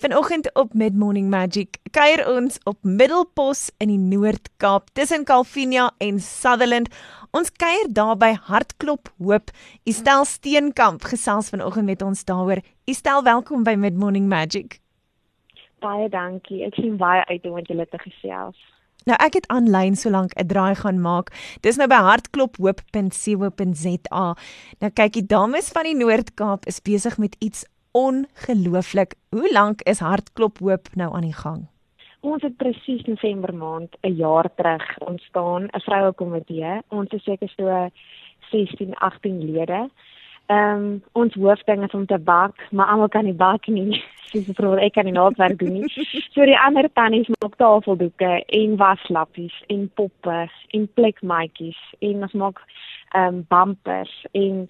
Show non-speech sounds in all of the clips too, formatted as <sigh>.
Vanoggend op Mid Morning Magic kuier ons op Middelpos in die Noord-Kaap tussen Calvinia en Sutherland. Ons kuier daar by Hartklop Hoop. Estel Steenkamp gesels vanoggend met ons daaroor. Estel, welkom by Mid Morning Magic. Baie dankie. Ek sien baie uit om met julle te gesels. Nou ek het aanlyn solank 'n draai gaan maak. Dis nou by hartklophoop.co.za. Nou kyk, die dames van die Noord-Kaap is besig met iets ongelooflik. Hoe lank is Hartklop Hoop nou aan die gang? Ons het presies November maand 'n jaar terug ontstaan, 'n vroue komitee. Ons is seker so 16, 18 lede. Ehm um, ons hoofding is om te bak, maar almal kan nie bak nie. Dis vir ek kan nie nou werk doen nie. <laughs> So die ander tannies maak tafeldoeke en waslappies en poppe en plekmaatjies en ons maak ehm um, bumpers en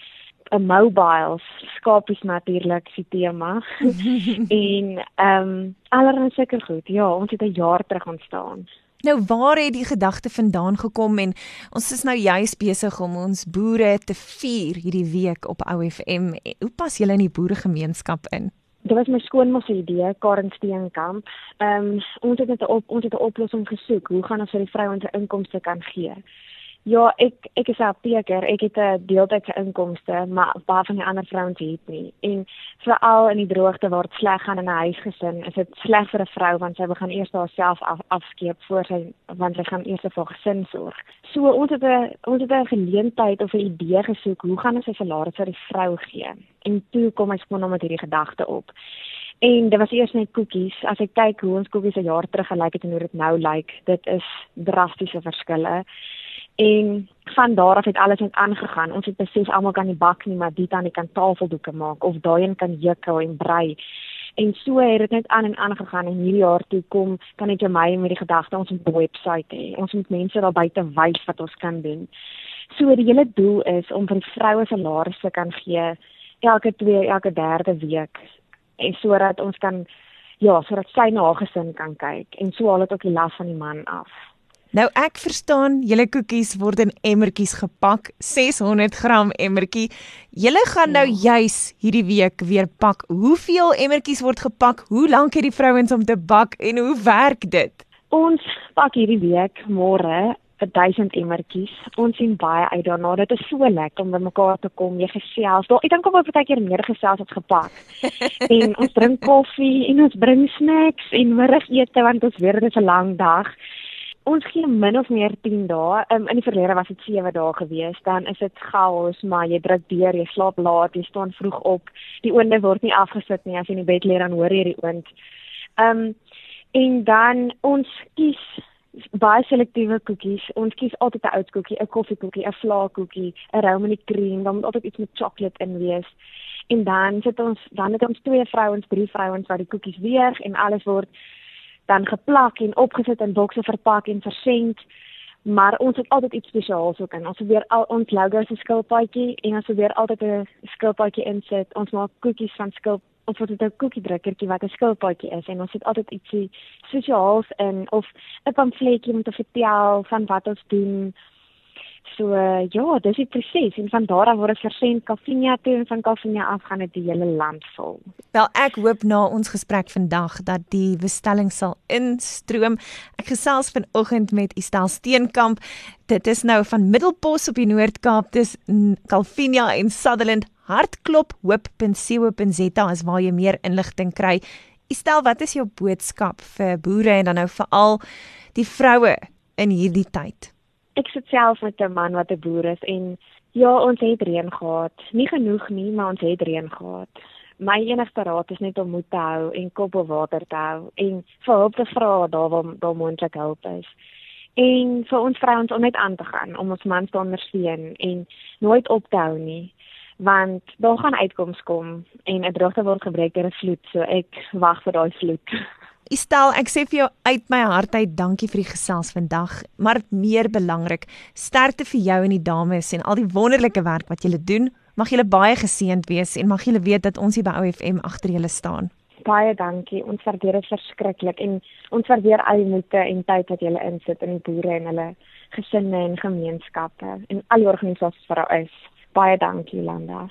'n mobiles skapies natuurlik die tema. <laughs> en ehm um, allerlei seker goed. Ja, ons het 'n jaar terug ontstaan. Nou waar het die gedagte vandaan gekom en ons is nou juis besig om ons boere te vier hierdie week op OFM. Hoe pas julle in die boeregemeenskap in? Dit was my skoonma se idee, Karen Steenkamp. Ehm um, ons het net op ons het 'n oplossing gesoek. Hoe gaan ons vir die vrouens 'n inkomste kan gee? Ja, ek ek is apteker. Ek het 'n deeltydse inkomste, maar baie van die ander vrouens het nie. En veral in die droogte waar dit sleg gaan in 'n huisgesin, is dit sleg vir 'n vrou want sy begin eers haarself af, afskeep voor sy want sy gaan eers vir gesin sorg. So ons het 'n ons het 'n geleentheid of 'n idee gesoek, hoe gaan ons 'n salaris vir die vrou gee? En toe kom ek skoon met hierdie gedagte op. En dit was eers net koekies. As ek kyk hoe ons koekies 'n jaar terug gelyk het en hoe dit nou lyk, dit is drastiese verskille. En van daar af het alles net aangegaan. Ons het besef almal kan nie bak nie, maar dit aan die kan tafeldoeke maak of daai een kan jukkel en brei. En so het dit net aan en aan gegaan en hierdie jaar toe kom kan net jy my met die gedagte ons moet 'n webwerf hê. Ons moet mense daar buite wys wat ons kan doen. So die hele doel is om vir die vroue salarisse kan gee elke twee, elke derde week en sodat ons kan ja, sodat sy na haar gesin kan kyk en so haal dit ook die las van die man af. Nou ek verstaan julle koekies word in emmertjies gepak, 600g emmertjie. Julle gaan nou ja. juis hierdie week weer pak. Hoeveel emmertjies word gepak? Hoe lank het die vrouens om te bak en hoe werk dit? Ons pak hierdie week môre 1000 emmertjies. Ons sien baie uit daarna. Dit is so lekker om by mekaar te kom, jy gesels. Daar ek dink op 'n keer meer gesels het gepak. <laughs> en ons drink koffie en ons bring snacks en middagete want ons weet dit is 'n lang dag ons gee min of meer 10 dae. Um, in die verlede was dit 7 dae gewees. Dan is dit chaos, maar jy druk deur, jy slaap laat, jy staan vroeg op. Die oonde word nie afgesit nie as jy in die bed lê dan hoor jy die oond. Ehm um, en dan ons kies baie selektiewe koekies. Ons kies altyd 'n oud koekie, 'n koffiekoekie, 'n vlaakoekie, 'n Romani cream, dan moet altyd iets met sjokolade in wees. En dan sit ons dan het ons twee vrouens, drie vrouens wat die koekies weeg en alles word dan geplak en opgesit in bokse verpak en versend. Maar ons het altyd iets spesiaals ook in. Ons weer al ons logo se skilpaadjie en ons weer altyd 'n skilpaadjie insit. Ons maak koekies van skil of wat dit 'n koekiedrukkertjie wat 'n skilpaadjie is en ons het altyd ietsie spesiaals in of 'n pamfletjie om te vertel van wat ons doen. So uh, ja, dis die proses en van daar af word dit versend Kafinia toe en van Kafinia af gaan dit die hele land vol. Wel ek hoop na ons gesprek vandag dat die bestelling sal instroom. Ek gesels vanoggend met Estel Steenkamp. Dit is nou van Middelpos op die Noord-Kaap, dis Kafinia en Sutherland. Hartklop hoop.co.za is waar jy meer inligting kry. Estel, wat is jou boodskap vir boere en dan nou veral die vroue in hierdie tyd? Ek sit self met 'n man wat 'n boer is en ja, ons het reën gehad. Nie genoeg nie, maar ons het reën gehad. My enigste raad is net om moed te hou en kop op water te hou en vir hulp te vra daar waar daar moontlik hulp is. En vir ons vrouens om net aan te gaan om ons mans te ondersteun en nooit op te hou nie want daar gaan uitkomste kom en 'n droogte word gebreek deur 'n vloed so ek wag vir daai vloed <laughs> Estel, ek sê vir jou uit my hart uit dankie vir die gesels vandag, maar meer belangrik, sterkte vir jou en die dames en al die wonderlike werk wat julle doen. Mag julle baie geseënd wees en mag julle weet dat ons hier by OFM agter julle staan. Baie dankie. Ons waardeer dit verskriklik en ons waardeer al die moeite en tyd wat julle insit in die boere en hulle gesinne en gemeenskappe en al die organisasies wat daar is. Baie dankie, Landa.